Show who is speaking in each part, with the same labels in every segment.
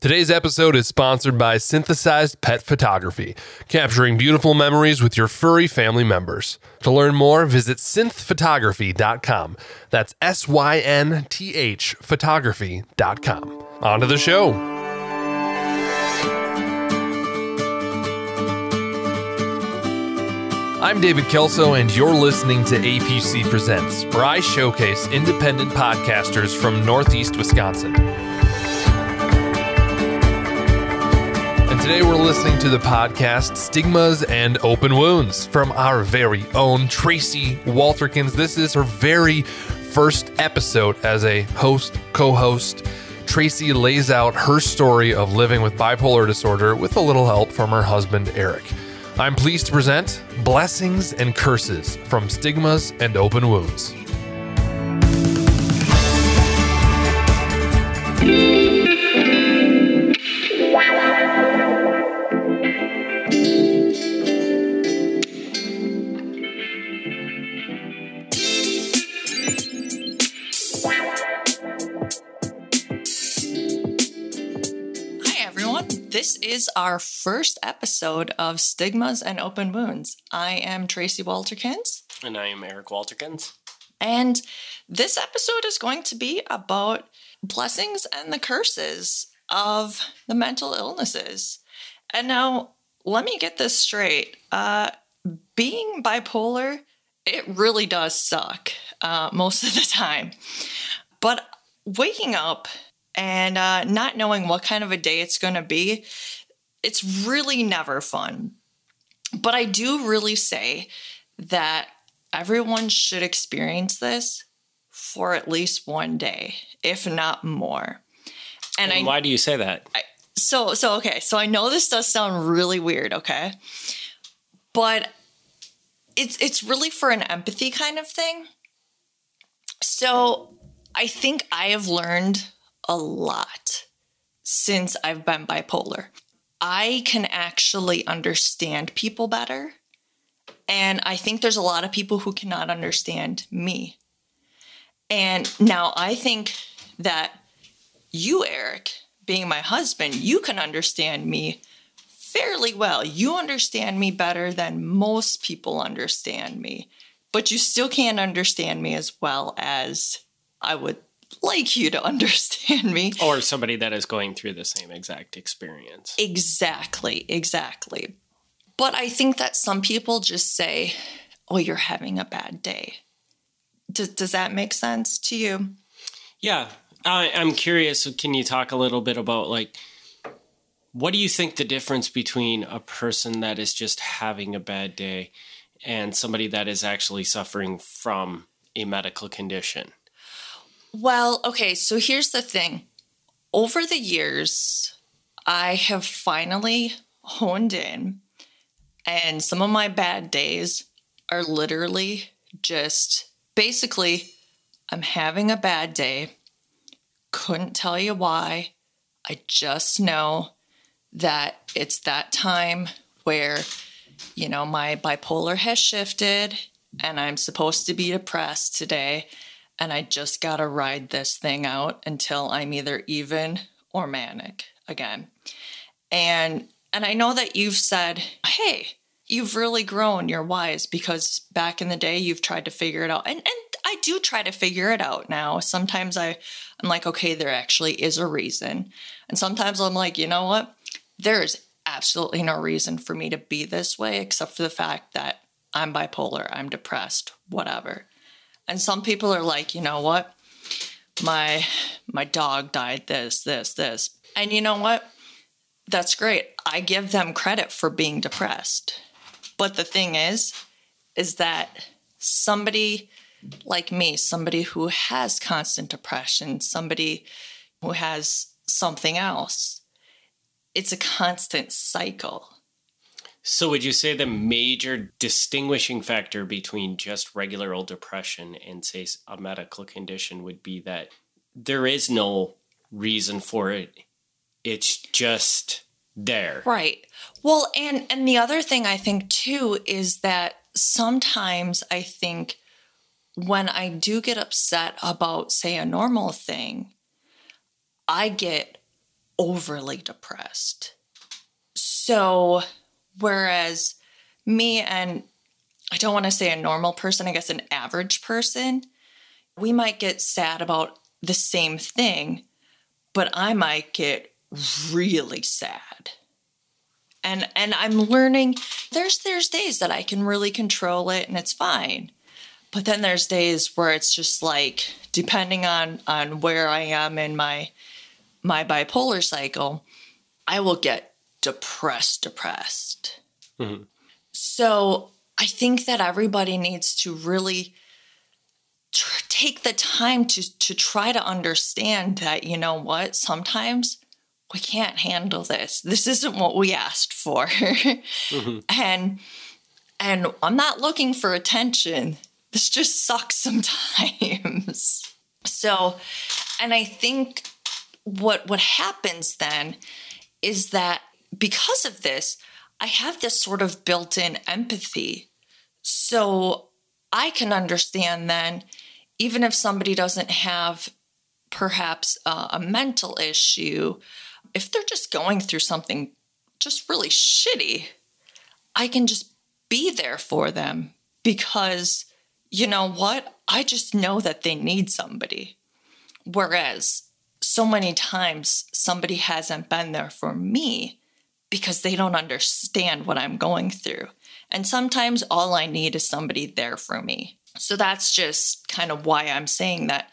Speaker 1: Today's episode is sponsored by Synthesized Pet Photography, capturing beautiful memories with your furry family members. To learn more, visit synthphotography.com. That's S Y N T H photography.com. On to the show. I'm David Kelso, and you're listening to APC Presents, where I showcase independent podcasters from Northeast Wisconsin. And today we're listening to the podcast Stigmas and Open Wounds from our very own Tracy Walterkins. This is her very first episode as a host, co host. Tracy lays out her story of living with bipolar disorder with a little help from her husband, Eric. I'm pleased to present Blessings and Curses from Stigmas and Open Wounds.
Speaker 2: Is our first episode of Stigmas and Open Wounds. I am Tracy Walterkins,
Speaker 3: And I am Eric Walterkins.
Speaker 2: and this episode is going to be about blessings and the curses of the mental illnesses. And now, let me get this straight. Uh, being bipolar, it really does suck uh, most of the time. But waking up and uh, not knowing what kind of a day it's going to be, it's really never fun. But I do really say that everyone should experience this for at least one day, if not more. And,
Speaker 3: And
Speaker 2: I
Speaker 3: why do you say that?
Speaker 2: so so okay, so I know this does sound really weird, okay? But it's it's really for an empathy kind of thing. So I think I have learned a lot since I've been bipolar. I can actually understand people better. And I think there's a lot of people who cannot understand me. And now I think that you, Eric, being my husband, you can understand me fairly well. You understand me better than most people understand me, but you still can't understand me as well as I would like you to understand me.
Speaker 3: Or somebody that is going through the same exact experience.
Speaker 2: Exactly, exactly. But I think that some people just say, oh, you're having a bad day. Does, does that make sense to you?
Speaker 3: Yeah. I, I'm curious. Can you talk a little bit about like, what do you think the difference between a person that is just having a bad day and somebody that is actually suffering from a medical condition?
Speaker 2: Well, okay, so here's the thing. Over the years, I have finally honed in, and some of my bad days are literally just basically, I'm having a bad day. Couldn't tell you why. I just know that it's that time where, you know, my bipolar has shifted and I'm supposed to be depressed today and I just got to ride this thing out until I'm either even or manic again. And and I know that you've said, "Hey, you've really grown, you're wise because back in the day you've tried to figure it out." And and I do try to figure it out now. Sometimes I I'm like, "Okay, there actually is a reason." And sometimes I'm like, "You know what? There's absolutely no reason for me to be this way except for the fact that I'm bipolar, I'm depressed, whatever." And some people are like, you know what? My my dog died this, this, this. And you know what? That's great. I give them credit for being depressed. But the thing is, is that somebody like me, somebody who has constant depression, somebody who has something else, it's a constant cycle.
Speaker 3: So, would you say the major distinguishing factor between just regular old depression and, say, a medical condition would be that there is no reason for it? It's just there.
Speaker 2: Right. Well, and and the other thing I think too is that sometimes I think when I do get upset about say a normal thing, I get overly depressed. So, whereas me and I don't want to say a normal person, I guess an average person, we might get sad about the same thing, but I might get really sad. And and I'm learning there's there's days that I can really control it and it's fine. But then there's days where it's just like depending on on where I am in my my bipolar cycle, I will get depressed depressed. Mm-hmm. So I think that everybody needs to really tr- take the time to to try to understand that you know what sometimes we can't handle this. This isn't what we asked for. mm-hmm. And and I'm not looking for attention. This just sucks sometimes. so, and I think what what happens then is that because of this, I have this sort of built-in empathy. So I can understand then even if somebody doesn't have perhaps a mental issue if they're just going through something just really shitty, I can just be there for them because you know what? I just know that they need somebody. Whereas so many times somebody hasn't been there for me because they don't understand what I'm going through. And sometimes all I need is somebody there for me. So that's just kind of why I'm saying that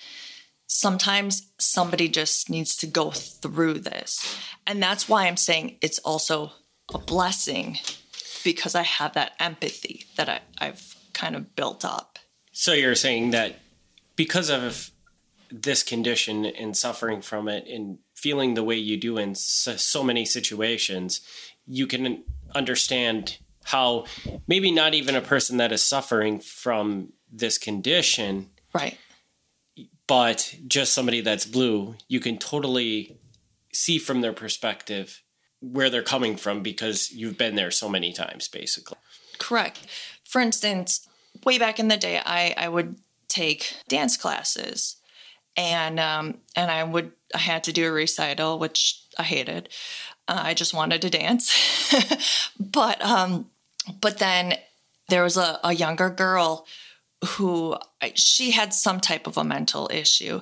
Speaker 2: sometimes somebody just needs to go through this. And that's why I'm saying it's also a blessing because I have that empathy that I, I've kind of built up.
Speaker 3: So you're saying that because of this condition and suffering from it and feeling the way you do in so, so many situations, you can understand how maybe not even a person that is suffering from this condition
Speaker 2: right
Speaker 3: but just somebody that's blue, you can totally see from their perspective where they're coming from because you've been there so many times, basically.
Speaker 2: Correct. For instance, way back in the day, I, I would take dance classes, and um, and I would I had to do a recital, which I hated. Uh, I just wanted to dance, but um, but then there was a, a younger girl who she had some type of a mental issue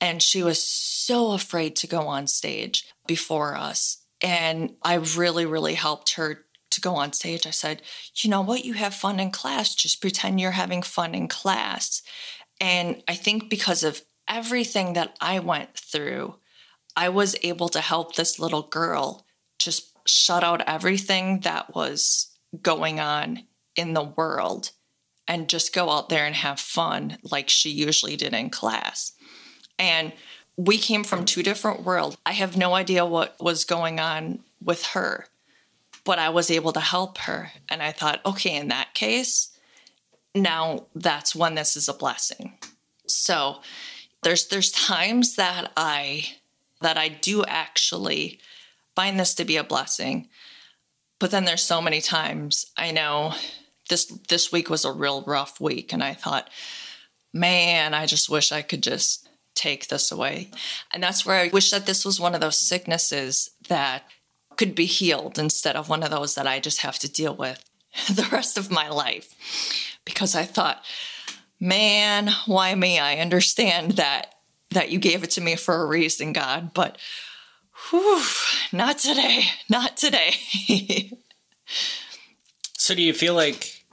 Speaker 2: and she was so afraid to go on stage before us. And i really really helped her to go on stage. I said you know what? You have fun in class. Just pretend you're having fun in class. And i think because of everything that i went through i was able to help this little girl just shut out everything that was going on in the world and just go out there and have fun like she usually did in class. And we came from two different worlds. I have no idea what was going on with her, but I was able to help her. And I thought, okay, in that case, now that's when this is a blessing. So there's there's times that I that I do actually find this to be a blessing. But then there's so many times I know this this week was a real rough week and I thought, man, I just wish I could just take this away. And that's where I wish that this was one of those sicknesses that could be healed instead of one of those that I just have to deal with the rest of my life. Because I thought, man, why me? I understand that that you gave it to me for a reason, God, but whew, not today. Not today.
Speaker 3: so do you feel like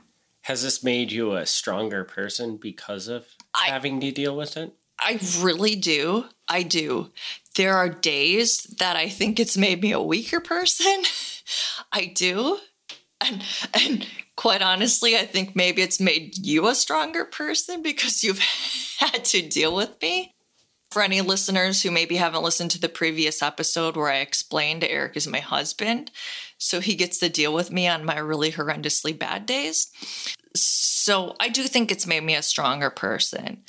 Speaker 3: has this made you a stronger person because of I, having to deal with it?
Speaker 2: I really do. I do. There are days that I think it's made me a weaker person. I do. And and quite honestly, I think maybe it's made you a stronger person because you've had to deal with me. For any listeners who maybe haven't listened to the previous episode where I explained Eric is my husband, so he gets to deal with me on my really horrendously bad days. So I do think it's made me a stronger person.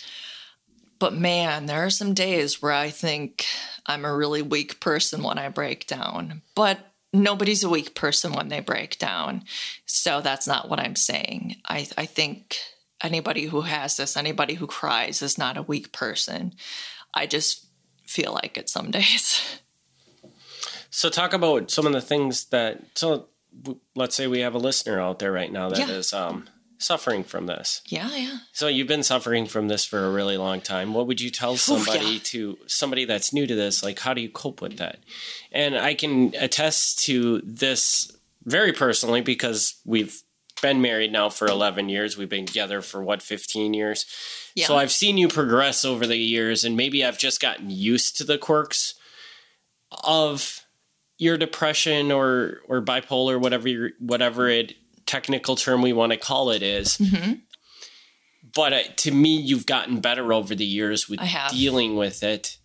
Speaker 2: But man, there are some days where I think I'm a really weak person when I break down. But nobody's a weak person when they break down. So that's not what I'm saying. I, I think anybody who has this, anybody who cries, is not a weak person. I just feel like it some days.
Speaker 3: So talk about some of the things that so let's say we have a listener out there right now that is
Speaker 2: Yeah.
Speaker 3: um suffering from this.
Speaker 2: Yeah, yeah.
Speaker 3: So you've been suffering from this for a really long time. What would you tell somebody
Speaker 2: yeah.
Speaker 3: to somebody that's new to this? Like, how do you cope with that? And I can attest to this very personally because we've been married now for 11 years. We've been together for what 15 years.
Speaker 2: Yeah.
Speaker 3: So I've seen you progress over the years, and maybe I've just gotten used to the quirks of your depression or or bipolar, whatever your, whatever it technical term we want to call it is. But uh, to me, you've gotten better over the years with dealing with it,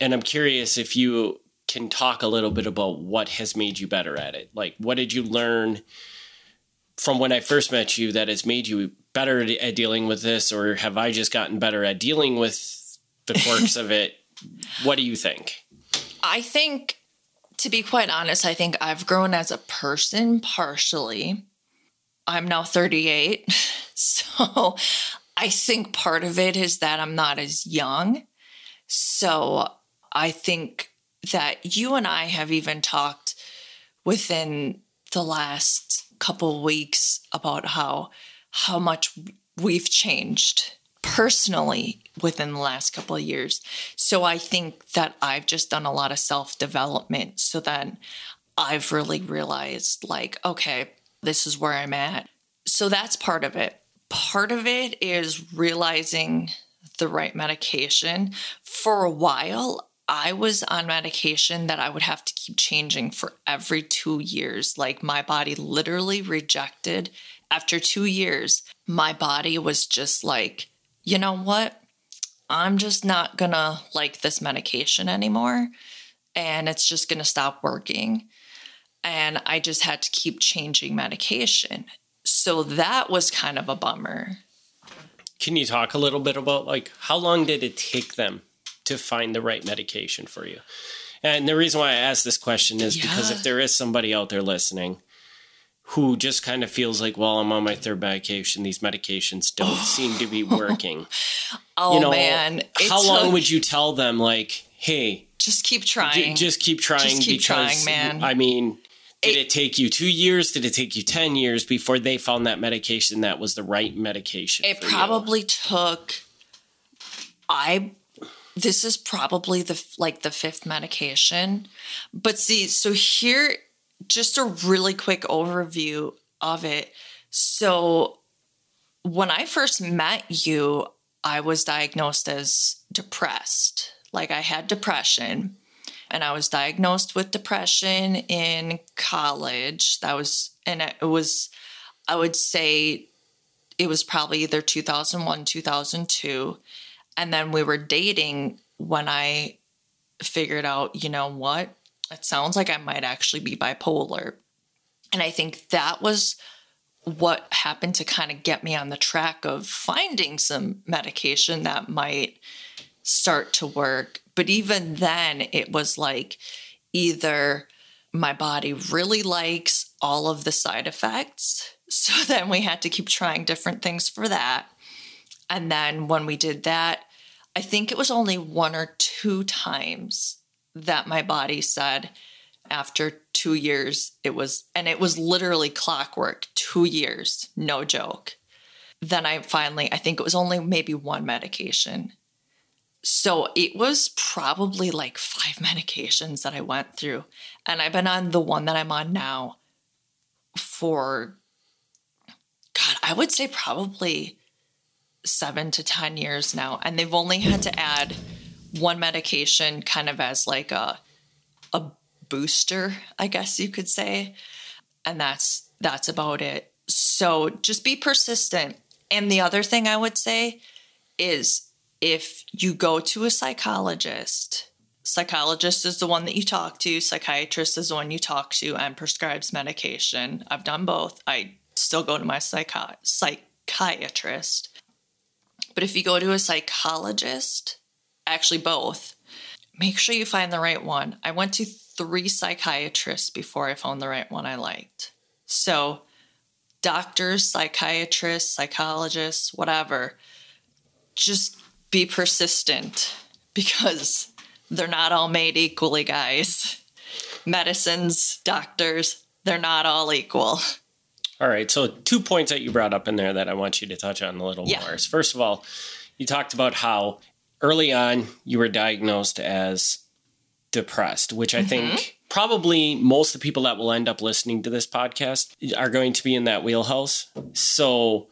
Speaker 3: and I'm curious if you can talk a little bit about what has made you better at it. Like, what did you learn from when I first met you that has made you better at- at dealing with this, or have I just gotten better at dealing with the quirks of it? What do you think?
Speaker 2: I think, to be quite honest, I think I've grown as a person partially. I'm now 38. So I think part of it is that I'm not as young. So I think that you and I have even talked within the last couple weeks about how how much we've changed personally within the last couple of years. So I think that I've just done a lot of self-development so that I've really realized like okay, this is where I'm at. So that's part of it. Part of it is realizing the right medication. For a while, I was on medication that I would have to keep changing for every two years. Like my body literally rejected. After two years, my body was just like, you know what? I'm just not gonna like this medication anymore. And it's just gonna stop working. And I just had to keep changing medication. So that was kind of a bummer.
Speaker 3: Can you talk a little bit about like how long did it take them to find the right medication for you? And the reason why I ask this question is because if there is somebody out there listening who just kind of feels like, well, I'm on my third medication, these medications don't seem to be working.
Speaker 2: Oh
Speaker 3: you know,
Speaker 2: man. It
Speaker 3: how long would you tell them like, hey,
Speaker 2: just keep
Speaker 3: j-
Speaker 2: trying?
Speaker 3: just keep trying
Speaker 2: Just keep
Speaker 3: because
Speaker 2: trying, man.
Speaker 3: I mean, did
Speaker 2: It-
Speaker 3: take you two years? Did it take you 10 years before they found that medication that was the right medication?
Speaker 2: it
Speaker 3: for you?
Speaker 2: probably took I this is probably the like the fifth medication. But see, so here just a really quick overview of it. So when I first met you, I was diagnosed as depressed. Like I had depression and I was diagnosed with depression in college. That was and it was I would say it was probably either 2001, 2002. And then we were dating when I figured out, you know what? It sounds like I might actually be bipolar. And I think that was what happened to kind of get me on the track of finding some medication that might start to work. But even then, it was like either my body really likes all of the side effects. So then we had to keep trying different things for that. And then when we did that, I think it was only one or two times that my body said, after two years, it was, and it was literally clockwork, two years, no joke. Then I finally, I think it was only maybe one medication. So it was probably like five medications that I went through. And I've been on the one that I'm on now for, God, I would say probably seven to 10 years now. And they've only had to add one medication kind of as like a, a booster, I guess you could say. And that's, that's about it. So just be persistent. And the other thing I would say is if you go to a psychologist, psychologist is the one that you talk to, psychiatrist is the one you talk to and prescribes medication. I've done both. I still go to my psychi- psychiatrist. But if you go to a psychologist, actually both, make sure you find the right one. I went to three psychiatrists before I found the right one I liked. So, doctors, psychiatrists, psychologists, whatever, just be persistent because they're not all made equally, guys. medicines, doctors, they're not all equal.
Speaker 3: All right. So, two points that you brought up in there that I want you to touch on a little
Speaker 2: Yeah.
Speaker 3: more. is First of all, you talked about how early on you were diagnosed as depressed, which I think mm-hmm. probably most of the people that will end up listening to this podcast are going to be in that wheelhouse. So,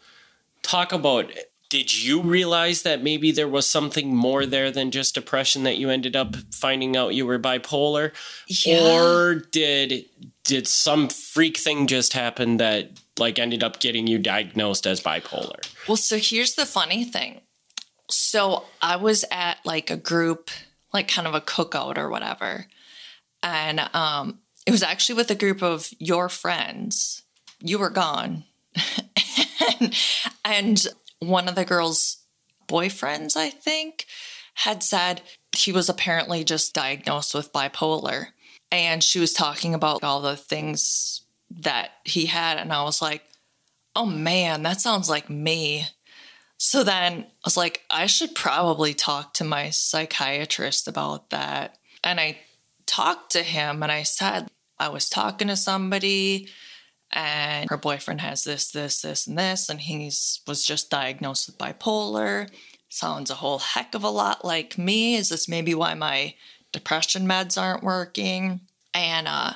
Speaker 3: talk about did you realize that maybe there was something more there than just depression that you ended up finding out you were bipolar? Or did did some freak thing just happen that like ended up getting you diagnosed as bipolar?
Speaker 2: Well, so here's the funny thing. So I was at like a group, like kind of a cookout or whatever. And um it was actually with a group of your friends. You were gone. and, and one of the girls' boyfriends, I think, had said he was apparently just diagnosed with bipolar. And she was talking about all the things that he had. And I was like, oh man, that sounds like me. So then I was like, I should probably talk to my psychiatrist about that. And I talked to him and I said, I was talking to somebody and her boyfriend has this, this, this, and this, and he's was just diagnosed with bipolar. Sounds a whole heck of a lot like me. Is this maybe why my depression meds aren't working? And uh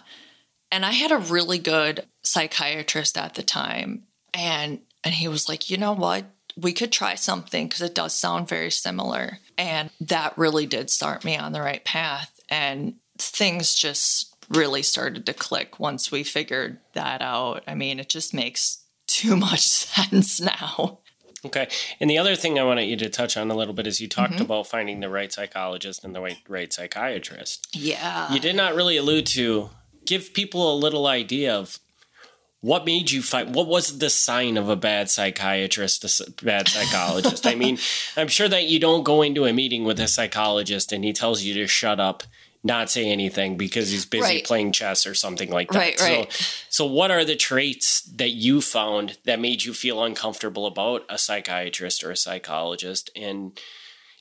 Speaker 2: and I had a really good psychiatrist at the time. And and he was like, you know what? We could try something because it does sound very similar. And that really did start me on the right path. And things just really started to click once we figured that out. I mean, it just makes too much sense now.
Speaker 3: Okay. And the other thing I wanted you to touch on a little bit is you talked mm-hmm. about finding the right psychologist and the right, right psychiatrist.
Speaker 2: Yeah.
Speaker 3: You did not really allude to give people a little idea of what made you find what was the sign of a bad psychiatrist a bad psychologist i mean i'm sure that you don't go into a meeting with a psychologist and he tells you to shut up not say anything because he's busy
Speaker 2: Right.
Speaker 3: playing chess or something like that
Speaker 2: Right, right.
Speaker 3: so so what are the traits that you found that made you feel uncomfortable about a psychiatrist or a psychologist and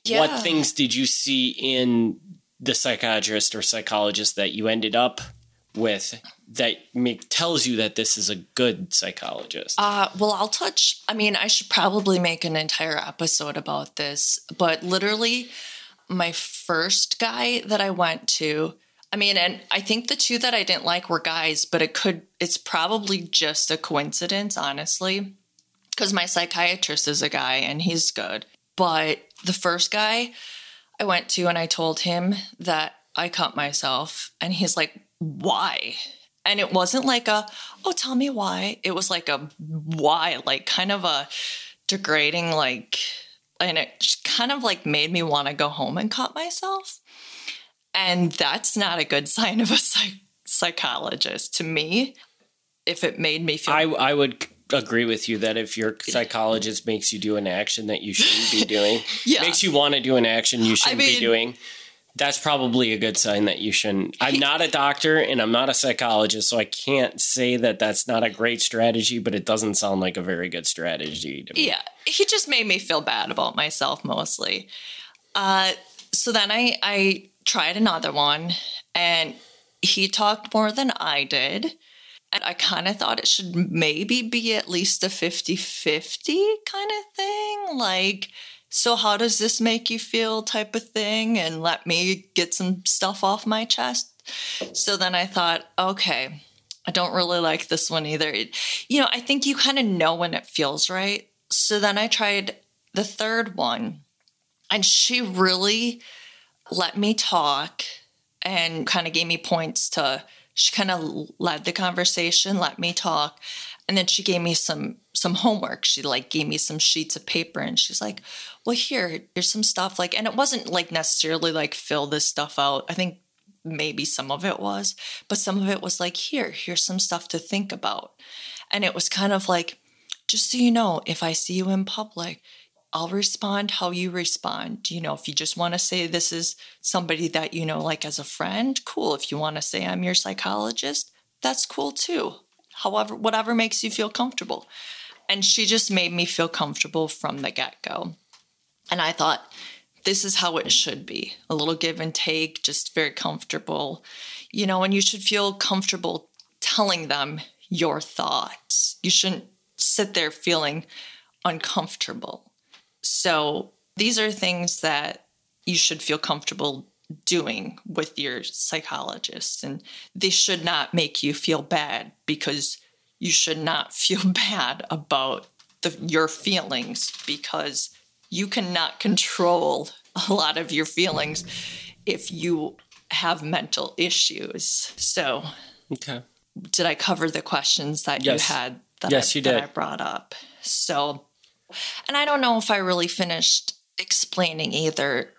Speaker 2: Yeah.
Speaker 3: what things did you see in the psychiatrist or psychologist that you ended up with that make, tells you that this is a good psychologist?
Speaker 2: Uh, well, I'll touch. I mean, I should probably make an entire episode about this, but literally, my first guy that I went to, I mean, and I think the two that I didn't like were guys, but it could, it's probably just a coincidence, honestly, because my psychiatrist is a guy and he's good. But the first guy I went to and I told him that I cut myself, and he's like, why? And it wasn't like a, oh, tell me why. It was like a why, like kind of a degrading, like, and it just kind of like made me want to go home and cut myself. And that's not a good sign of a psych- psychologist to me. If it made me feel
Speaker 3: I, I would agree with you that if your psychologist makes you do an action that you shouldn't be doing,
Speaker 2: Yeah.
Speaker 3: makes you want to do an action you shouldn't be
Speaker 2: mean-
Speaker 3: doing, that's probably a good sign that you shouldn't. I'm not a doctor and I'm not a psychologist, so I can't say that that's not a great strategy, but it doesn't sound like a very good strategy to me.
Speaker 2: yeah he just made me feel bad about myself mostly uh so then i i tried another one and he talked more than i did and i kind of thought it should maybe be at least a 50-50 kind of thing like so how does this make you feel type of thing and let me get some stuff off my chest so then i thought okay I don't really like this one either. It- you know, I think you kind of know when it feels right. So then I tried the third one, and she really let me talk and kind of gave me points to. She kind of led the conversation, let me talk, and then she gave me some some homework. She like gave me some sheets of paper, and she's like, "Well, here, here's some stuff." Like, and it wasn't like necessarily like fill this stuff out. I think maybe some of it was, but some of it was like, here, here's some stuff to think about. And it was kind of like, just so you know, if I see you in public, I'll respond how you respond. You know, if you just want to say this is somebody that you know, like as a friend, cool. If you want to say I'm your psychologist, that's cool too. However, whatever makes you feel comfortable. And she just made me feel comfortable from the get go. And I thought, this is how it should be a little give and take, just very comfortable, you know, and you should feel comfortable telling them your thoughts. You shouldn't sit there feeling uncomfortable. So, these are things that you should feel comfortable doing with your psychologist, and they should not make you feel bad because you should not feel bad about the, your feelings because you cannot control a lot of your feelings if you have mental issues. So,
Speaker 3: Okay.
Speaker 2: did I cover the questions that
Speaker 3: Yes.
Speaker 2: you had that,
Speaker 3: Yes,
Speaker 2: I,
Speaker 3: you did.
Speaker 2: I brought up? So, and I don't know if I really finished explaining either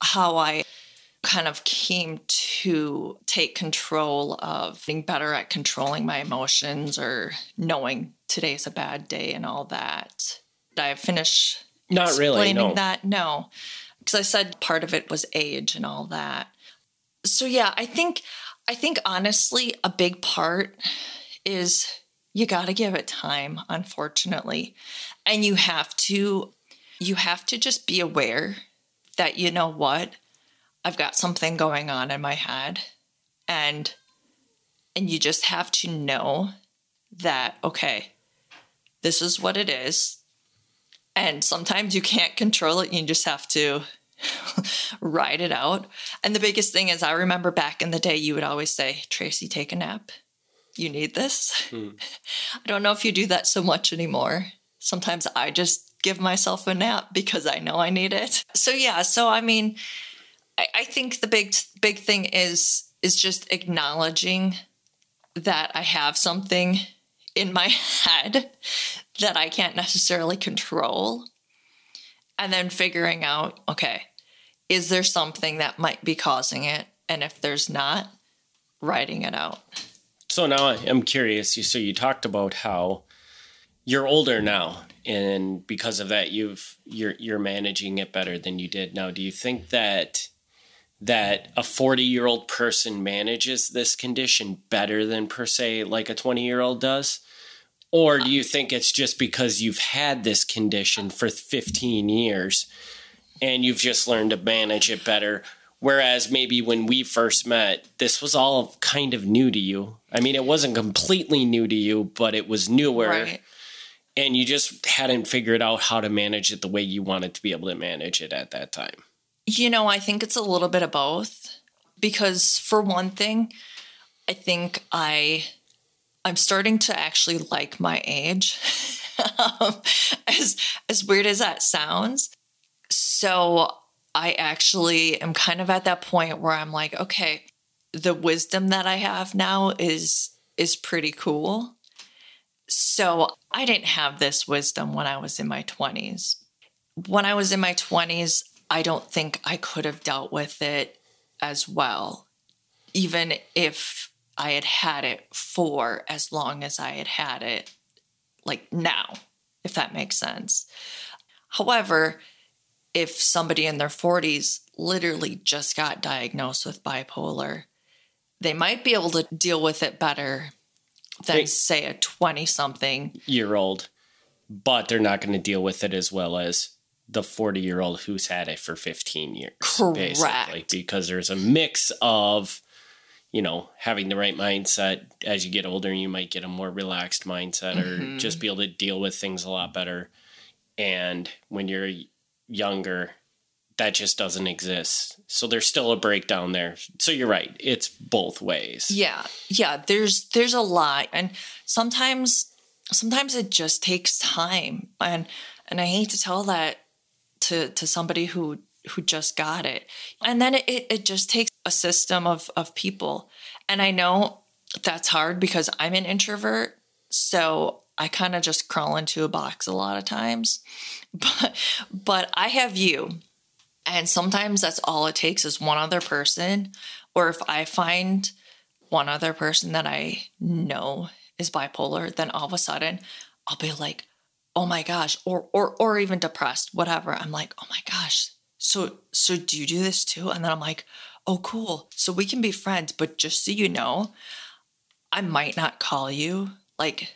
Speaker 2: how I kind of came to take control of being better at controlling my emotions or knowing today's a bad day and all that. Did I finish
Speaker 3: Not really.
Speaker 2: explaining
Speaker 3: No.
Speaker 2: that? No, because I said part of it was age and all that. So yeah, I think I think honestly, a big part is you got to give it time. Unfortunately, and you have to you have to just be aware that you know what I've got something going on in my head, and and you just have to know that okay, this is what it is. And sometimes you can't control it. You just have to ride it out. And the biggest thing is, I remember back in the day, you would always say, Tracy, take a nap. You need this. Hmm. I don't know if you do that so much anymore. Sometimes I just give myself a nap because I know I need it. So, yeah. So, I mean, I, I think the big, big thing is, is just acknowledging that I have something in my head that I can't necessarily control. And then figuring out, okay, is there something that might be causing it? And if there's not, writing it out.
Speaker 3: So now I'm curious. So you talked about how you're older now, and because of that, you've you're you're managing it better than you did now. Do you think that that a 40 year old person manages this condition better than per se like a 20 year old does? Or do you think it's just because you've had this condition for 15 years and you've just learned to manage it better? Whereas maybe when we first met, this was all kind of new to you. I mean, it wasn't completely new to you, but it was newer.
Speaker 2: Right.
Speaker 3: And you just hadn't figured out how to manage it the way you wanted to be able to manage it at that time.
Speaker 2: You know, I think it's a little bit of both because for one thing, I think I I'm starting to actually like my age. um, as as weird as that sounds. So I actually am kind of at that point where I'm like, okay, the wisdom that I have now is is pretty cool. So I didn't have this wisdom when I was in my 20s. When I was in my 20s, I don't think I could have dealt with it as well, even if I had had it for as long as I had had it, like now, if that makes sense. However, if somebody in their 40s literally just got diagnosed with bipolar, they might be able to deal with it better than,
Speaker 3: They-
Speaker 2: say, a 20 something.
Speaker 3: Year old, but they're not going to deal with it as well as the 40 year old who's had it for 15 years. Basically,
Speaker 2: Correct.
Speaker 3: because there's a mix of, you know, having the right mindset. As you get older, you might get a more relaxed mindset or mm-hmm. just be able to deal with things a lot better. And when you're younger, that just doesn't exist. So there's still a breakdown there. So you're right. It's both ways.
Speaker 2: Yeah. Yeah, there's there's a lot and sometimes sometimes it just takes time and and I hate to tell that to to somebody who who just got it. And then it it, just takes a system of of people. And I know that's hard because I'm an introvert, so I kind of just crawl into a box a lot of times. But but I have you and sometimes that's all it takes is one other person. Or if I find one other person that I know is bipolar, then all of a sudden I'll be like, oh my gosh, or or or even depressed, whatever. I'm like, oh my gosh. So so do you do this too? And then I'm like, oh cool. So we can be friends, but just so you know, I might not call you like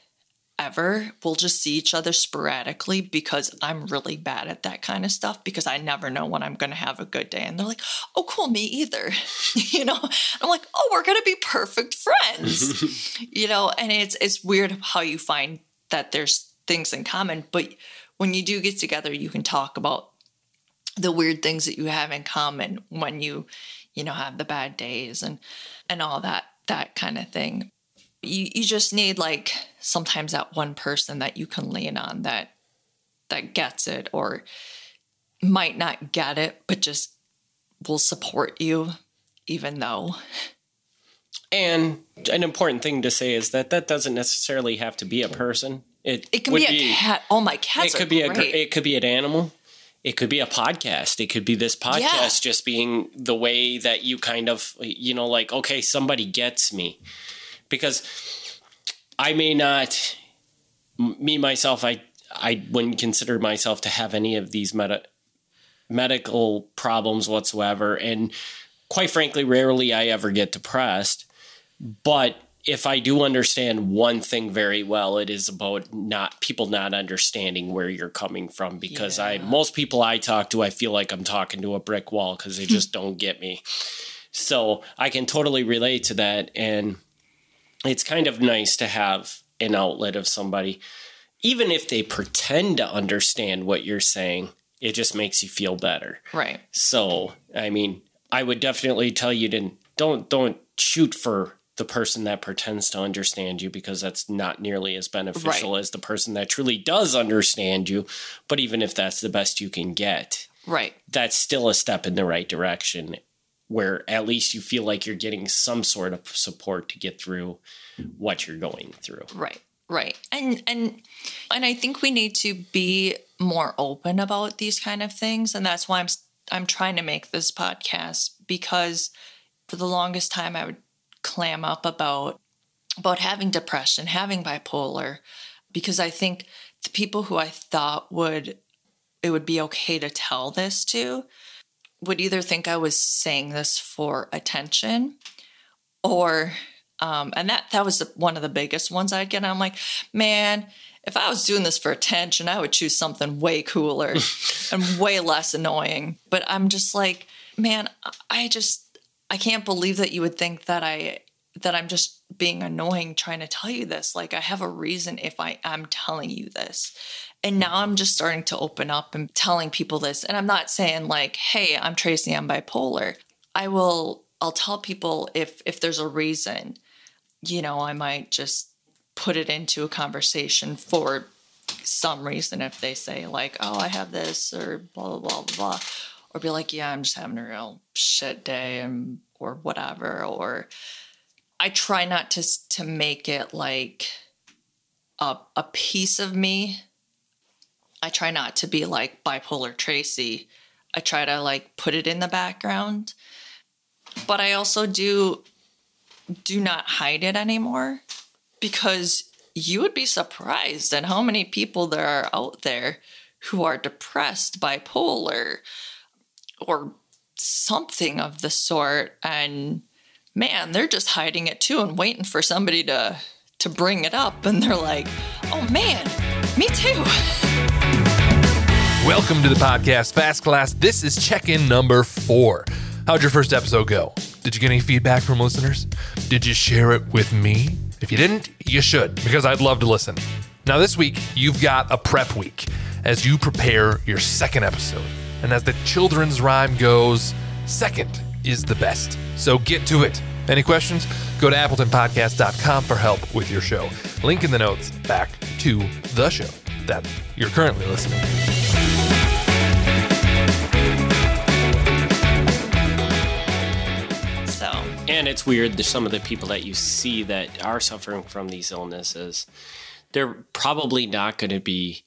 Speaker 2: ever. We'll just see each other sporadically because I'm really bad at that kind of stuff because I never know when I'm going to have a good day. And they're like, oh, cool, me either. you know, I'm like, oh, we're going to be perfect friends. you know, and it's it's weird how you find that there's things in common, but when you do get together, you can talk about the weird things that you have in common when you, you know, have the bad days and and all that that kind of thing. You you just need like sometimes that one person that you can lean on that that gets it or might not get it but just will support you even though
Speaker 3: and an important thing to say is that that doesn't necessarily have to be a person. It,
Speaker 2: it can be a be, cat. Oh my cats
Speaker 3: it could
Speaker 2: be
Speaker 3: great. a it could be an animal it could be a podcast it could be this podcast yeah. just being the way that you kind of you know like okay somebody gets me because I may not, me myself, I I wouldn't consider myself to have any of these meta, medical problems whatsoever, and quite frankly, rarely I ever get depressed. But if I do understand one thing very well, it is about not people not understanding where you're coming from because yeah. I most people I talk to, I feel like I'm talking to a brick wall because they just don't get me. So I can totally relate to that, and it's kind of nice to have an outlet of somebody, even if they pretend to understand what you're saying. It just makes you feel better.
Speaker 2: Right.
Speaker 3: So, I mean, I would definitely tell you to don't don't shoot for the person that pretends to understand you because that's not nearly as beneficial right. as the person that truly does understand you. But even if that's the best you can get,
Speaker 2: right,
Speaker 3: that's still a step in the right direction where at least you feel like you're getting some sort of support to get through what you're going through.
Speaker 2: Right. Right. And and and I think we need to be more open about these kind of things and that's why I'm I'm trying to make this podcast because for the longest time I would clam up about about having depression, having bipolar because I think the people who I thought would it would be okay to tell this to would either think I was saying this for attention or um, and that that was one of the biggest ones I'd get. I'm like, man, if I was doing this for attention, I would choose something way cooler and way less annoying. But I'm just like, man, I just I can't believe that you would think that I that I'm just being annoying trying to tell you this. Like I have a reason if I am telling you this. And now I'm just starting to open up and telling people this. And I'm not saying like, hey, I'm Tracy, I'm bipolar. I will I'll tell people if if there's a reason, you know, I might just put it into a conversation for some reason if they say like, oh, I have this or blah blah blah blah. Or be like, yeah, I'm just having a real shit day and or whatever. Or I try not to to make it like a a piece of me. I try not to be like bipolar Tracy. I try to like put it in the background. But I also do do not hide it anymore because you would be surprised at how many people there are out there who are depressed, bipolar, or something of the sort and man, they're just hiding it too and waiting for somebody to to bring it up and they're like, "Oh man, me too."
Speaker 1: Welcome to the podcast Fast Class. This is check-in number 4. How'd your first episode go? Did you get any feedback from listeners? Did you share it with me? If you didn't, you should because I'd love to listen. Now this week, you've got a prep week as you prepare your second episode. And as the children's rhyme goes, second is the best. So get to it. Any questions? Go to appletonpodcast.com for help with your show. Link in the notes back to the show that you're currently listening
Speaker 2: So,
Speaker 3: and it's weird some of the people that you see that are suffering from these illnesses, they're probably not going to be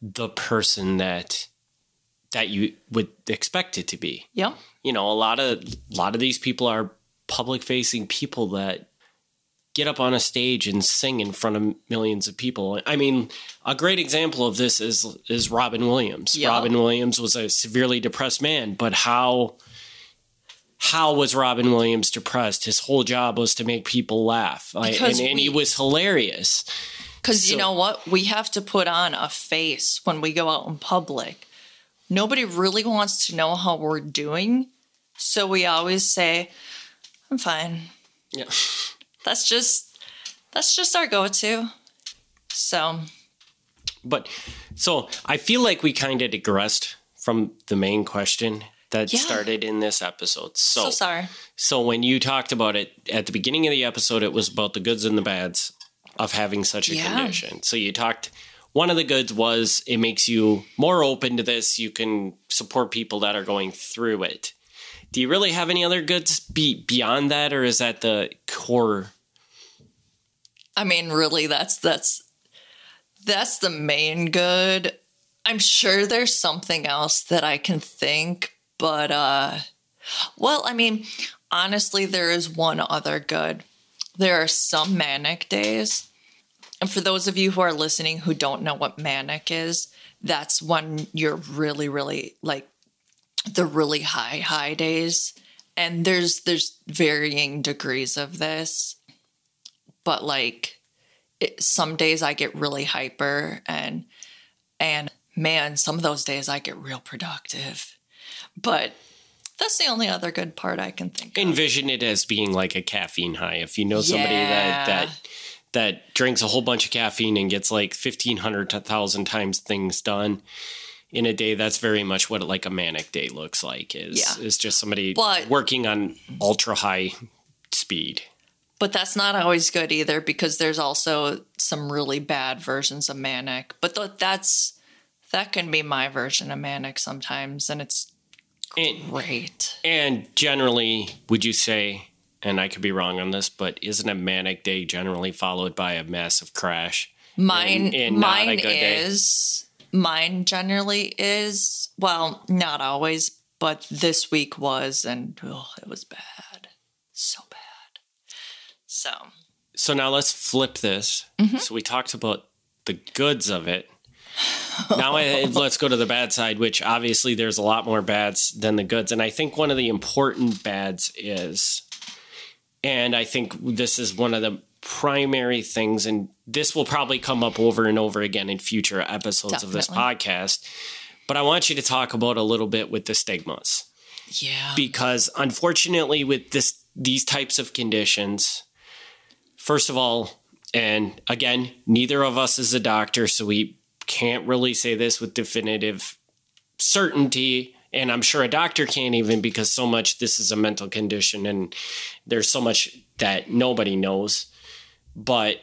Speaker 3: the person that that you would expect it to be.
Speaker 2: Yeah.
Speaker 3: You know, a lot of a lot of these people are public facing people that get up on a stage and sing in front of millions of people. I mean, a great example of this is is Robin Williams. Yeah. Robin Williams was a severely depressed man, but how how was Robin Williams depressed? His whole job was to make people laugh. and, and he was hilarious.
Speaker 2: Because you know what? We have to put on a face when we go out in public. Nobody really wants to know how we're doing. So we always say, I'm fine.
Speaker 3: Yeah.
Speaker 2: That's just that's just our go-to. So
Speaker 3: But so I feel like we kind of digressed from the main question that
Speaker 2: Yeah.
Speaker 3: started in this episode. So,
Speaker 2: so sorry.
Speaker 3: so when you talked about it at the beginning of the episode, it was about the goods and the bads of having such a
Speaker 2: Yeah.
Speaker 3: condition. So you talked. One of the goods was it makes you more open to this. You can support people that are going through it. Do you really have any other goods be, beyond that, or is that the core?
Speaker 2: I mean, really, that's that's that's the main good. I'm sure there's something else that I can think, but uh well, I mean, honestly, there is one other good. There are some manic days. And for those of you who are listening who don't know what manic is, that's when you're really, really like the really high, high days. And there's there's varying degrees of this but like it, some days I get really hyper and and man, some of those days I get real productive. But that's the only other good part I can think of.
Speaker 3: envision it as being like a caffeine high. If you know somebody
Speaker 2: Yeah.
Speaker 3: that that that drinks a whole bunch of caffeine and gets like fifteen hundred to thousand times things done in a day, that's very much what like a manic day looks like. Is
Speaker 2: Yeah.
Speaker 3: is just somebody
Speaker 2: But-
Speaker 3: working on ultra high speed.
Speaker 2: But that's not always good either because there's also some really bad versions of manic. But th- that's that can be my version of manic sometimes and it's
Speaker 3: And,
Speaker 2: great.
Speaker 3: and generally, would you say? And I could be wrong on this, but isn't a manic day generally followed by a massive crash?
Speaker 2: Mine,
Speaker 3: and not a
Speaker 2: mine
Speaker 3: good day.
Speaker 2: is mine generally is well, not always, but this week was, and oh, it was bad, so bad. So
Speaker 3: So now let's flip this.
Speaker 2: Mm-hmm.
Speaker 3: So we talked about the goods of it. Now I, let's go to the bad side, which obviously there's a lot more bads than the goods. And I think one of the important bads is, and I think this is one of the primary things, and this will probably come up over and over again in future episodes of this podcast. But I want you to talk about a little bit with the stigmas
Speaker 2: yeah,
Speaker 3: because unfortunately with this these types of conditions first of all and again neither of us is a doctor so we can't really say this with definitive certainty and i'm sure a doctor can't even because so much this is a mental condition and there's so much that nobody knows but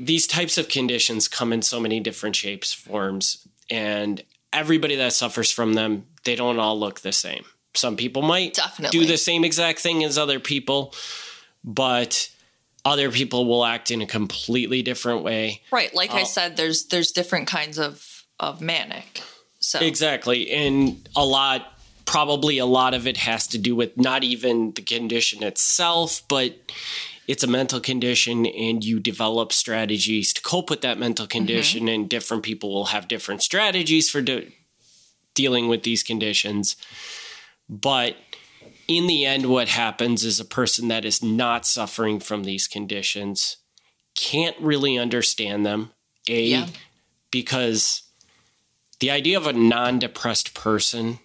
Speaker 3: these types of conditions come in so many different shapes forms and everybody that suffers from them they don't all look the same some people might
Speaker 2: Definitely.
Speaker 3: do the same exact thing as other people but other people will act in a completely different way
Speaker 2: right. Like I
Speaker 3: I'll-
Speaker 2: said, there's there's different kinds of of manic. So
Speaker 3: Exactly. And a lot, probably a lot of it has to do with not even the condition itself, but it's a mental condition and you develop strategies to cope with that mental mm-hmm. condition. And different people will have different strategies for de- dealing with these conditions. But in the end, what happens is a person that is not suffering from these conditions can't really understand them. A,
Speaker 2: Yeah.
Speaker 3: because the idea of a non depressed person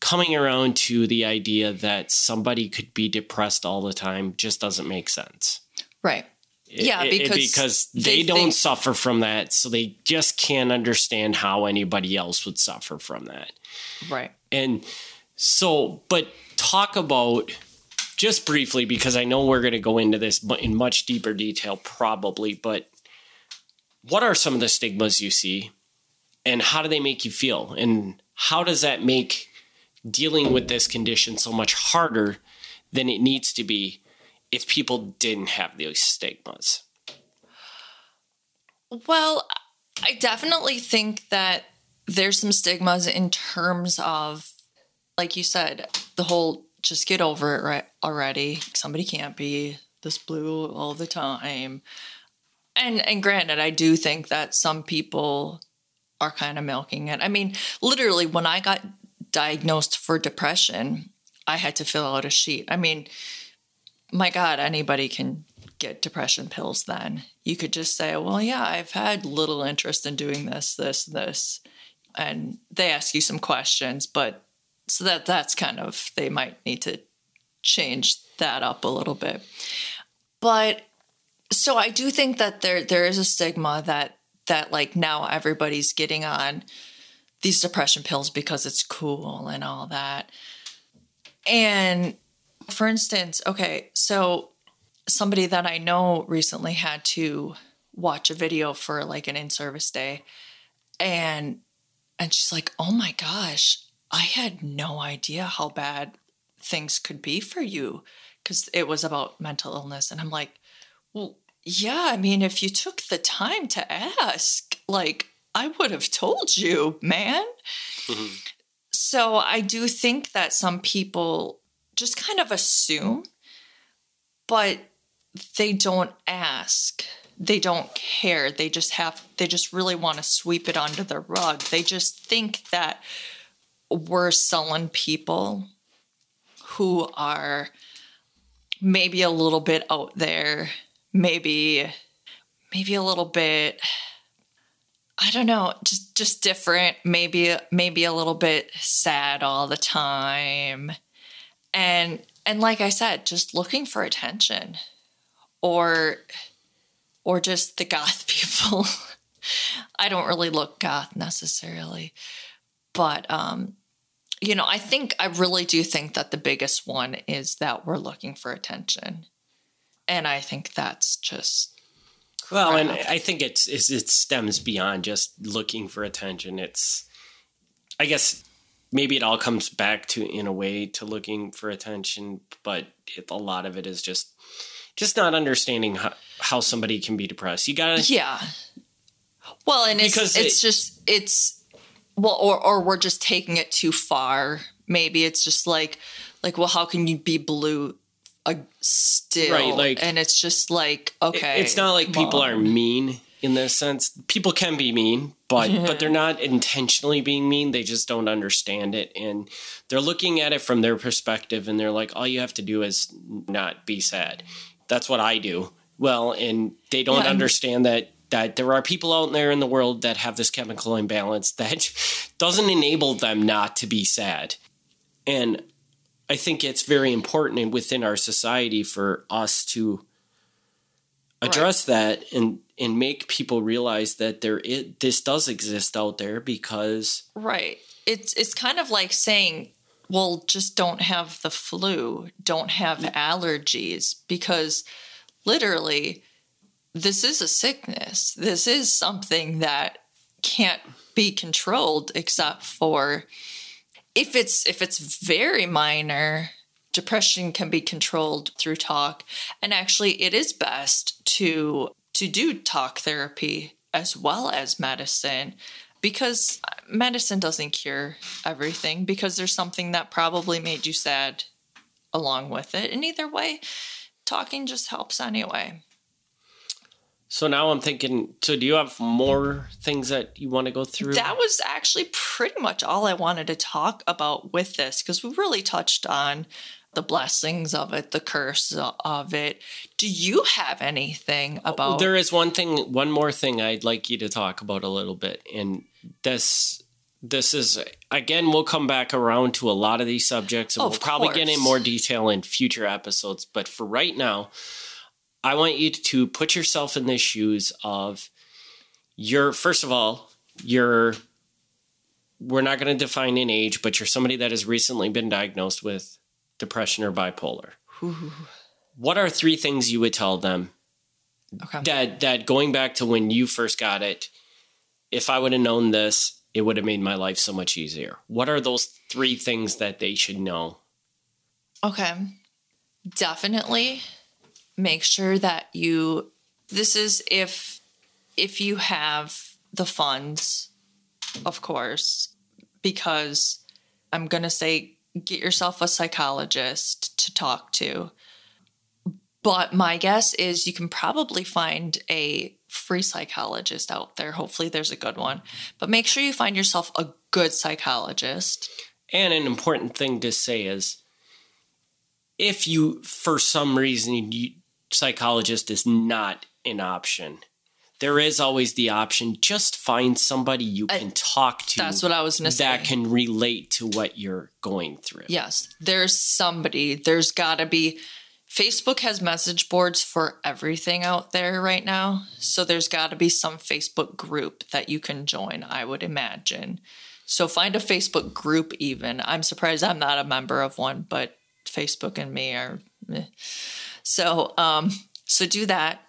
Speaker 3: coming around to the idea that somebody could be depressed all the time just doesn't make sense.
Speaker 2: right. Yeah,
Speaker 3: It- it-
Speaker 2: because
Speaker 3: because they,
Speaker 2: they
Speaker 3: don't
Speaker 2: think-
Speaker 3: suffer from that, so they just can't understand how anybody else would suffer from that.
Speaker 2: Right.
Speaker 3: And so, but talk about just briefly because I know we're going to go into this in much deeper detail probably, but what are some of the stigmas you see and how do they make you feel? And how does that make dealing with this condition so much harder than it needs to be if people didn't have those stigmas?
Speaker 2: Well, I definitely think that there's some stigmas in terms of, like you said, the whole just get over it right already. Somebody can't be this blue all the time. And and granted, I do think that some people are kind of milking it. I mean, literally, when I got diagnosed for depression, I had to fill out a sheet. I mean, my God, anybody can get depression pills then. You could just say, well, yeah, I've had little interest in doing this, this, this. And they ask you some questions, but so that that's kind of, they might need to change that up a little bit. But so I do think that there there is a stigma that that like now everybody's getting on these depression pills because it's cool and all that. And for instance, okay, so somebody that I know recently had to watch a video for like an in-service day and and she's like, "Oh my gosh, I had no idea how bad things could be for you because it was about mental illness." And I'm like, "Well, yeah, I mean, if you took the time to ask, like I would have told you, man." Mm-hmm. So I do think that some people just kind of assume, but they don't ask. They don't care. They just have, they just really want to sweep it under the rug. They just think that we're sullen people who are maybe a little bit out there, maybe, maybe a little bit. I don't know, just just different, maybe maybe a little bit sad all the time. And and like I said, just looking for attention or or just the goth people. I don't really look goth necessarily. But um you know, I think I really do think that the biggest one is that we're looking for attention. And I think that's just
Speaker 3: well, and I think it's, it's it stems beyond just looking for attention. It's I guess maybe it all comes back to in a way to looking for attention, but it, a lot of it is just just not understanding how, how somebody can be depressed. You gotta
Speaker 2: yeah. Well, and it's it's it, just it's well, or or we're just taking it too far. Maybe it's just like like well, how can you be blue? Uh, still right like and it's just like okay
Speaker 3: it's not like people on. are mean in this sense people can be mean but but they're not intentionally being mean they just don't understand it and they're looking at it from their perspective and they're like all you have to do is not be sad that's what I do. Well, and they don't yeah, understand that that there are people out there in the world that have this chemical imbalance that doesn't enable them not to be sad. And I think it's very important within our society for us to address right. that and and make people realize that there it this does exist out there because
Speaker 2: right it's it's kind of like saying well, just don't have the flu, don't have allergies, because literally, this is a sickness. This is something that can't be controlled except for if it's if it's very minor depression can be controlled through talk and actually it is best to to do talk therapy as well as medicine because medicine doesn't cure everything because there's something that probably made you sad along with it. And either way, talking just helps anyway.
Speaker 3: So now I'm thinking, so do you have more things that you want to go through?
Speaker 2: That was actually pretty much all I wanted to talk about with this because we really touched on the blessings of it, the curse of it. Do you have anything oh, about?
Speaker 3: There is one thing, one more thing I'd like you to talk about a little bit, and this this is again we'll come back around to a lot of these subjects and we'll probably get in more detail in future episodes but for right now i want you to put yourself in the shoes of your first of all you're we're not going to define an age but you're somebody that has recently been diagnosed with depression or bipolar. What are three things you would tell them okay. that that going back to when you first got it, if I would have known this, it would have made my life so much easier. What are those three things that they should know?
Speaker 2: Okay. Definitely make sure that you this is if if you have the funds, of course, because I'm going to say get yourself a psychologist to talk to. But my guess is you can probably find a free psychologist out there. Hopefully, there's a good one. But make sure you find yourself a good psychologist.
Speaker 3: And an important thing to say is if you, for some reason, you, psychologist is not an option. There is always the option just find somebody you can talk to.
Speaker 2: That's what I was going to say.
Speaker 3: That can relate to what you're going through.
Speaker 2: Yes, there's somebody. There's got to be. Facebook has message boards for everything out there right now. So there's got to be some Facebook group that you can join, I would imagine. So find a Facebook group, even. I'm surprised I'm not a member of one, but Facebook and me are. Meh. So, um, so do that.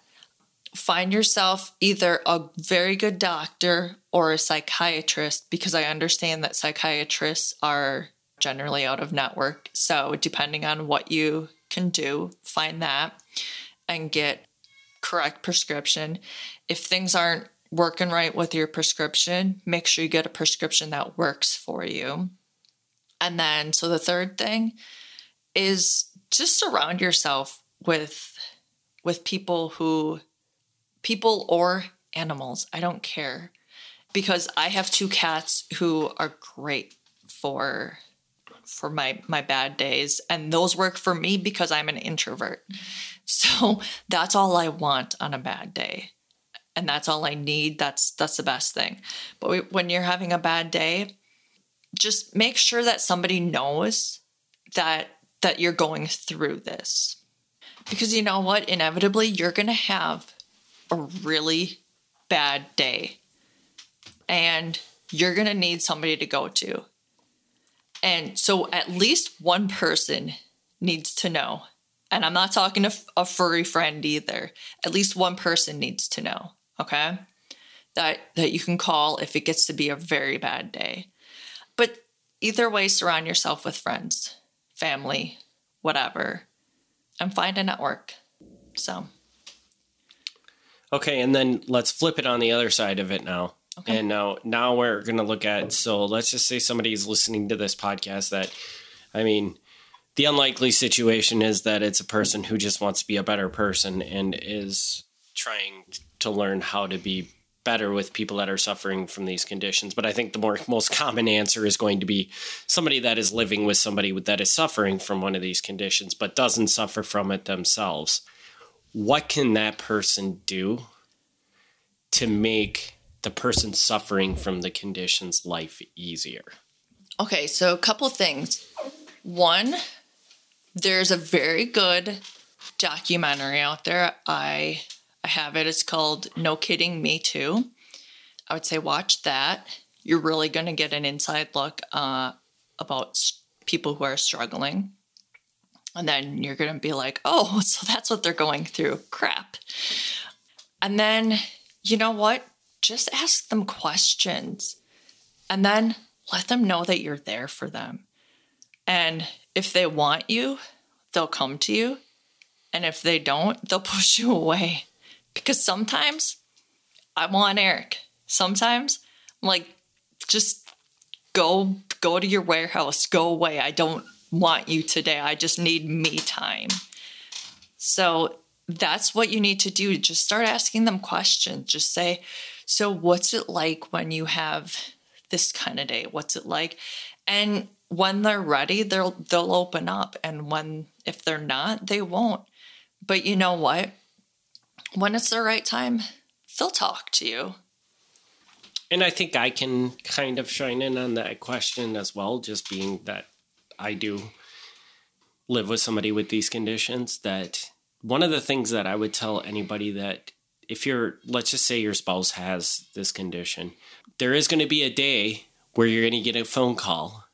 Speaker 2: Find yourself either a very good doctor or a psychiatrist because I understand that psychiatrists are generally out of network. So, depending on what you can do, find that and get correct prescription. If things aren't working right with your prescription, make sure you get a prescription that works for you. And then, so the third thing is just surround yourself with with people who people or animals, I don't care. Because I have two cats who are great for for my my bad days and those work for me because I'm an introvert. So that's all I want on a bad day. And that's all I need. That's that's the best thing. But when you're having a bad day, just make sure that somebody knows that that you're going through this. Because you know what? Inevitably, you're going to have a really bad day. And you're going to need somebody to go to. And so at least one person needs to know. And I'm not talking to a furry friend either. At least one person needs to know, okay? That that you can call if it gets to be a very bad day. But either way surround yourself with friends, family, whatever, and find a network. So
Speaker 3: Okay, and then let's flip it on the other side of it now.
Speaker 2: Okay.
Speaker 3: And now now we're going to look at so let's just say somebody's listening to this podcast that I mean the unlikely situation is that it's a person who just wants to be a better person and is trying to learn how to be better with people that are suffering from these conditions but i think the more most common answer is going to be somebody that is living with somebody that is suffering from one of these conditions but doesn't suffer from it themselves what can that person do to make the person suffering from the conditions life easier
Speaker 2: Okay, so a couple things. One, there's a very good documentary out there. I I have it. It's called No Kidding Me Too. I would say watch that. You're really going to get an inside look uh, about people who are struggling. And then you're going to be like, oh, so that's what they're going through. Crap. And then, you know what? Just ask them questions and then let them know that you're there for them. And if they want you, they'll come to you. And if they don't, they'll push you away. Because sometimes I want Eric. Sometimes I'm like, just go go to your warehouse, go away. I don't want you today. I just need me time. So that's what you need to do. Just start asking them questions. Just say, So, what's it like when you have this kind of day? What's it like? And when they're ready, they'll they'll open up. And when if they're not, they won't. But you know what? When it's the right time, they'll talk to you.
Speaker 3: And I think I can kind of shine in on that question as well, just being that I do live with somebody with these conditions. That one of the things that I would tell anybody that if you're, let's just say your spouse has this condition, there is going to be a day where you're going to get a phone call.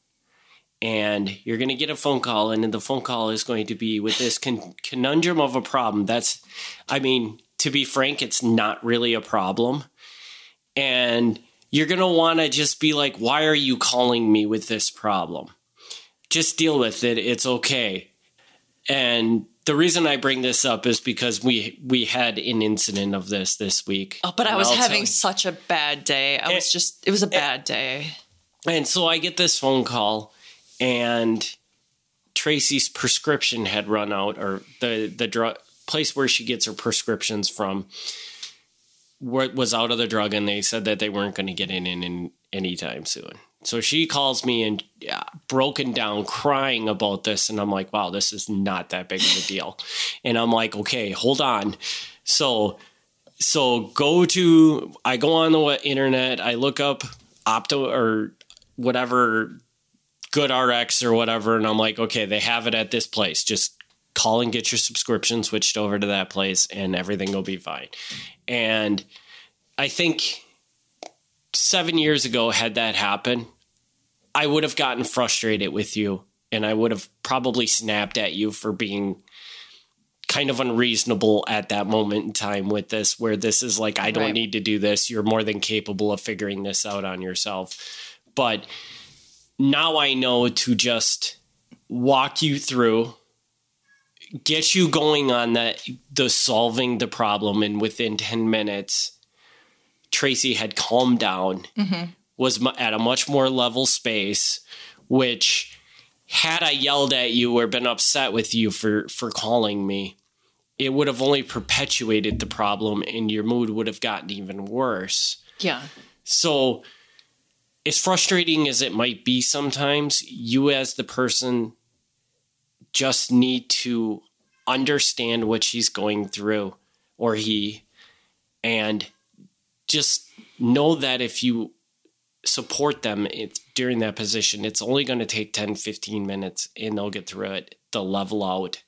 Speaker 3: And you're going to get a phone call, and the phone call is going to be with this con- conundrum of a problem. That's, I mean, to be frank, it's not really a problem and you're going to want to just be like, why are you calling me with this problem? Just deal with it. It's okay. And the reason I bring this up is because we we had an incident of this this week.
Speaker 2: Oh, but I was
Speaker 3: I'll
Speaker 2: having such a bad day. I was
Speaker 3: Eh,
Speaker 2: just, it was a bad day.
Speaker 3: And so I get this phone call, and Tracy's prescription had run out, or the the drug place where she gets her prescriptions from wa- was out of the drug, and they said that they weren't going to get in, in in anytime soon. So she calls me and yeah, broken down, crying about this. And I'm like, wow, this is not that big of a deal. and I'm like, okay, hold on. So, so go to, I go on the internet, I look up Opto or whatever, Good RX or whatever. And I'm like, okay, they have it at this place. Just call and get your subscription switched over to that place and everything will be fine. And I think seven years ago, had that happened, I would have gotten frustrated with you and I would have probably snapped at you for being kind of unreasonable at that moment in time with this, where this is like, I don't right. need to do this. You're more than capable of figuring this out on yourself. But now I know to just walk you through, get you going on that, the solving the problem. And within 10 minutes, Tracy had calmed down. Mm-hmm was at a much more level space, which had I yelled at you or been upset with you for for calling me, it would have only perpetuated the problem and your mood would have gotten even worse.
Speaker 2: Yeah.
Speaker 3: So as frustrating as it might be sometimes, you as the person just need to understand what she's going through or he and just know that if you support them during that position. It's only going to take 10, 15 minutes and they'll get through it. They'll level out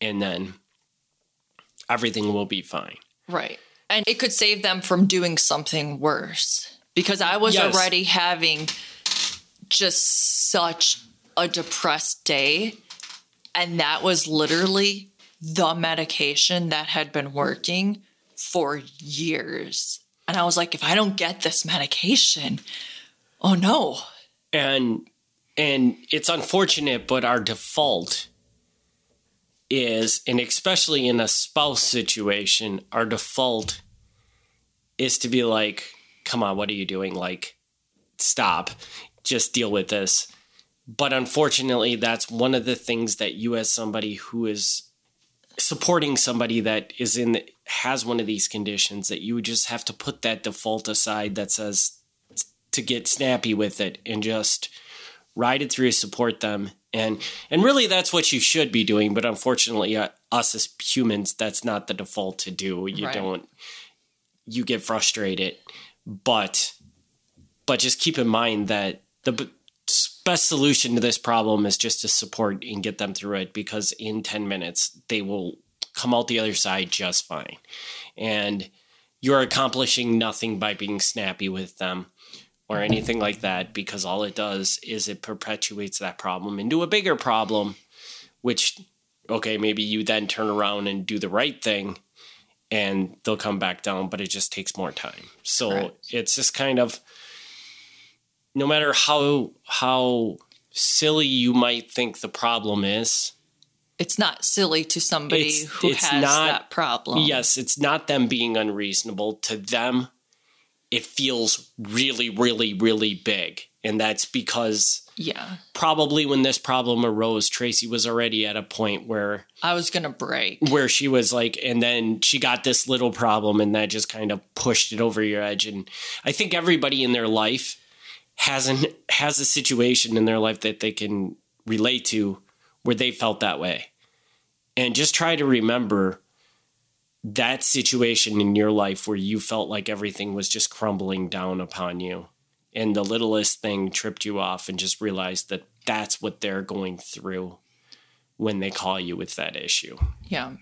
Speaker 3: and then everything will be fine.
Speaker 2: Right. And it could save them from doing something worse because I was yes. already having just such a depressed day. And that was literally the medication that had been working for years. And I was like, if I don't get this medication, oh no.
Speaker 3: And and it's unfortunate, but our default is, and especially in a spouse situation, our default is to be like, come on, what are you doing? Like, stop, just deal with this. But unfortunately, that's one of the things that you, as somebody who is supporting somebody that is in the, has one of these conditions that you would just have to put that default aside that says to get snappy with it and just ride it through support them. And and really that's what you should be doing. But unfortunately uh, us as humans that's not the default to do. You right. don't you get frustrated. But but just keep in mind that the best solution to this problem is just to support and get them through it because in 10 minutes they will come out the other side just fine. And you're accomplishing nothing by being snappy with them or anything like that because all it does is it perpetuates that problem into a bigger problem, which, okay, maybe you then turn around and do the right thing and they'll come back down, but it just takes more time. So right. it's just kind of no matter how how silly you might think the problem is,
Speaker 2: it's not silly to somebody it's, who it's has not, that problem.
Speaker 3: Yes, it's not them being unreasonable. To them, it feels really, really, really big. And that's because
Speaker 2: yeah.
Speaker 3: Probably when this problem arose, Tracy was already at a point where
Speaker 2: I was going to break.
Speaker 3: Where she was like and then she got this little problem and that just kind of pushed it over your edge and I think everybody in their life has an has a situation in their life that they can relate to where they felt that way. And just try to remember that situation in your life where you felt like everything was just crumbling down upon you and the littlest thing tripped you off and just realize that that's what they're going through when they call you with that issue.
Speaker 2: Yeah.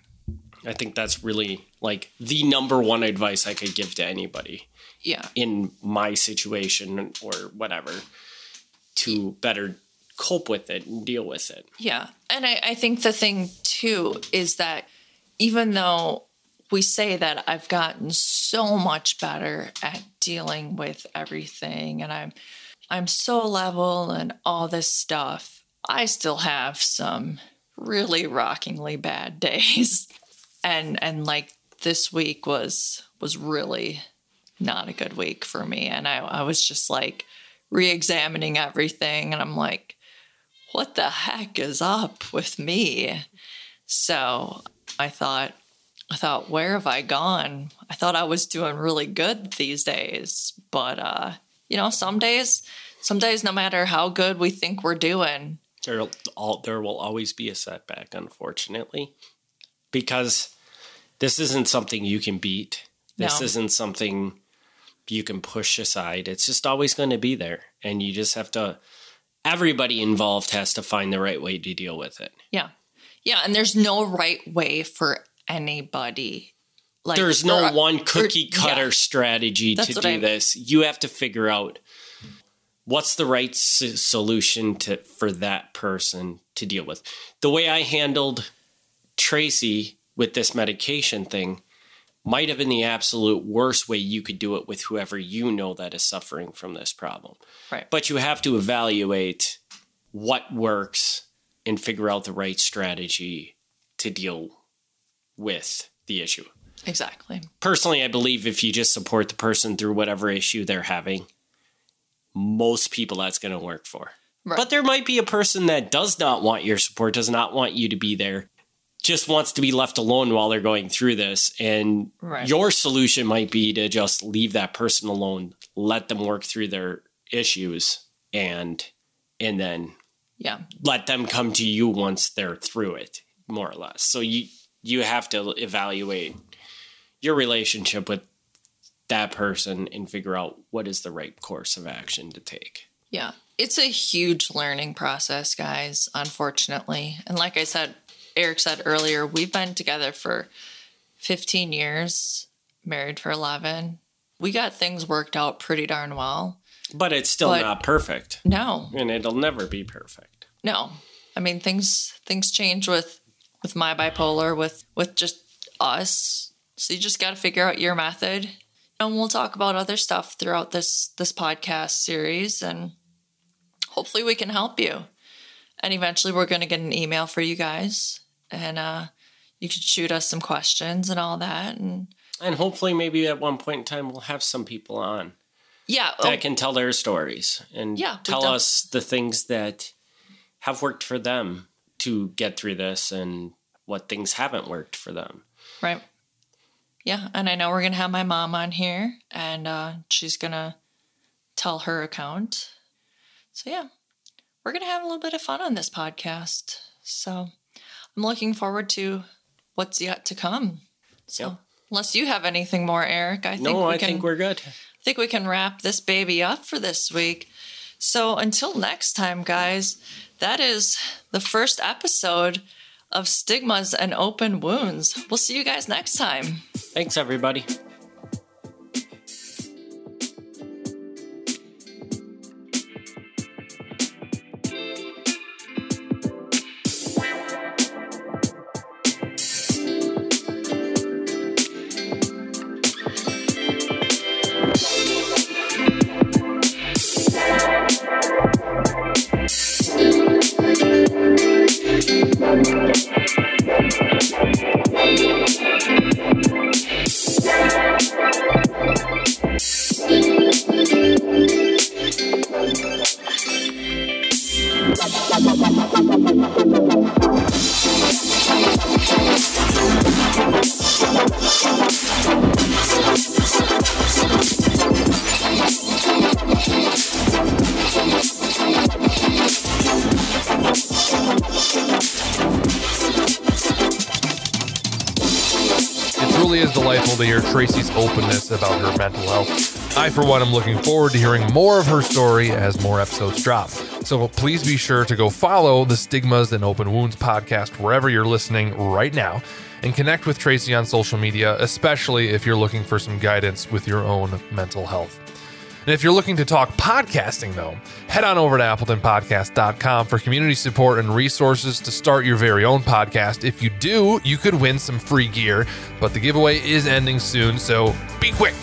Speaker 3: I think that's really like the number one advice I could give to anybody.
Speaker 2: Yeah.
Speaker 3: In my situation or whatever to better cope with it and deal with it.
Speaker 2: Yeah. And I, I think the thing too is that even though we say that I've gotten so much better at dealing with everything and I'm I'm so level and all this stuff, I still have some really rockingly bad days and and like this week was was really not a good week for me and I, I was just like re-examining everything and I'm like what the heck is up with me so I thought I thought where have I gone I thought I was doing really good these days but uh you know some days some days, no matter how good we think we're doing,
Speaker 3: there all there will always be a setback, unfortunately, because this isn't something you can beat. This
Speaker 2: No.
Speaker 3: isn't something you can push aside. It's just always going to be there, and you just have to. Everybody involved has to find the right way to deal with it.
Speaker 2: yeah, yeah, and there's no right way for anybody. Like
Speaker 3: There's no one cookie cutter
Speaker 2: yeah.
Speaker 3: strategy
Speaker 2: That's
Speaker 3: to do
Speaker 2: I-
Speaker 3: this. You have to figure out what's the right s- solution to for that person to deal with. The way I handled Tracy with this medication thing might have been the absolute worst way you could do it with whoever you know that is suffering from this problem.
Speaker 2: Right.
Speaker 3: But you have to evaluate what works and figure out the right strategy to deal with the issue
Speaker 2: Exactly.
Speaker 3: personally, I believe if you just support the person through whatever issue they're having, most people that's going to work for.
Speaker 2: Right.
Speaker 3: But there might be a person that does not want your support, does not want you to be there, just wants to be left alone while they're going through this. And
Speaker 2: Right.
Speaker 3: your solution might be to just leave that person alone, let them work through their issues, and and then
Speaker 2: Yeah.
Speaker 3: let them come to you once they're through it more or less so you you have to evaluate your relationship with that person and figure out what is the right course of action to take
Speaker 2: Yeah. It's a huge learning process, guys, unfortunately. And like I said, Eric said earlier, we've been together for 15 years, married for 11. We got things worked out pretty darn well.
Speaker 3: but it's still
Speaker 2: But-
Speaker 3: not perfect
Speaker 2: No,
Speaker 3: and it'll never be perfect
Speaker 2: no. I mean things things change with with my bipolar, with with just us. So you just got to figure out your method. And we'll talk about other stuff throughout this this podcast series and hopefully we can help you. And eventually we're going to get an email for you guys and uh you can shoot us some questions and all that and
Speaker 3: and hopefully maybe at one point in time we'll have some people on
Speaker 2: yeah, oh,
Speaker 3: that can tell their stories and
Speaker 2: Yeah,
Speaker 3: tell us the things that have worked for them to get through this and what things haven't worked for them
Speaker 2: Right. Yeah, and I know we're gonna have my mom on here, and uh, she's gonna tell her account. So yeah, we're gonna have a little bit of fun on this podcast. So I'm looking forward to what's yet to come. So unless you have anything more, Eric, I think
Speaker 3: no
Speaker 2: we
Speaker 3: i
Speaker 2: can,
Speaker 3: think we're good
Speaker 2: I think we can wrap this baby up for this week. So until next time, guys, that is the first episode of Stigmas and Open Wounds. We'll see you guys next time.
Speaker 3: Thanks, everybody.
Speaker 1: Tracy's openness about her mental health. I, for one, am looking forward to hearing more of her story as more episodes drop. So please be sure to go follow the Stigmas and Open Wounds podcast wherever you're listening right now and connect with Tracy on social media, especially if you're looking for some guidance with your own mental health. And if you're looking to talk podcasting, though, head on over to appletonpodcast.com for community support and resources to start your very own podcast. If you do, you could win some free gear, but the giveaway is ending soon, so be quick.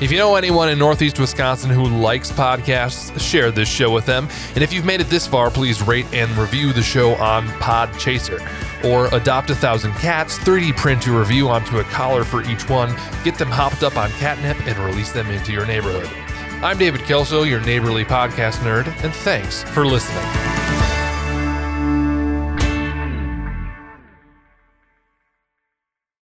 Speaker 1: If you know anyone in Northeast Wisconsin who likes podcasts, share this show with them. And if you've made it this far, please rate and review the show on Podchaser. Or adopt a thousand cats, 3D print your review onto a collar for each one, get them hopped up on catnip, and release them into your neighborhood. I'm David Kelso, your neighborly podcast nerd, and thanks for listening.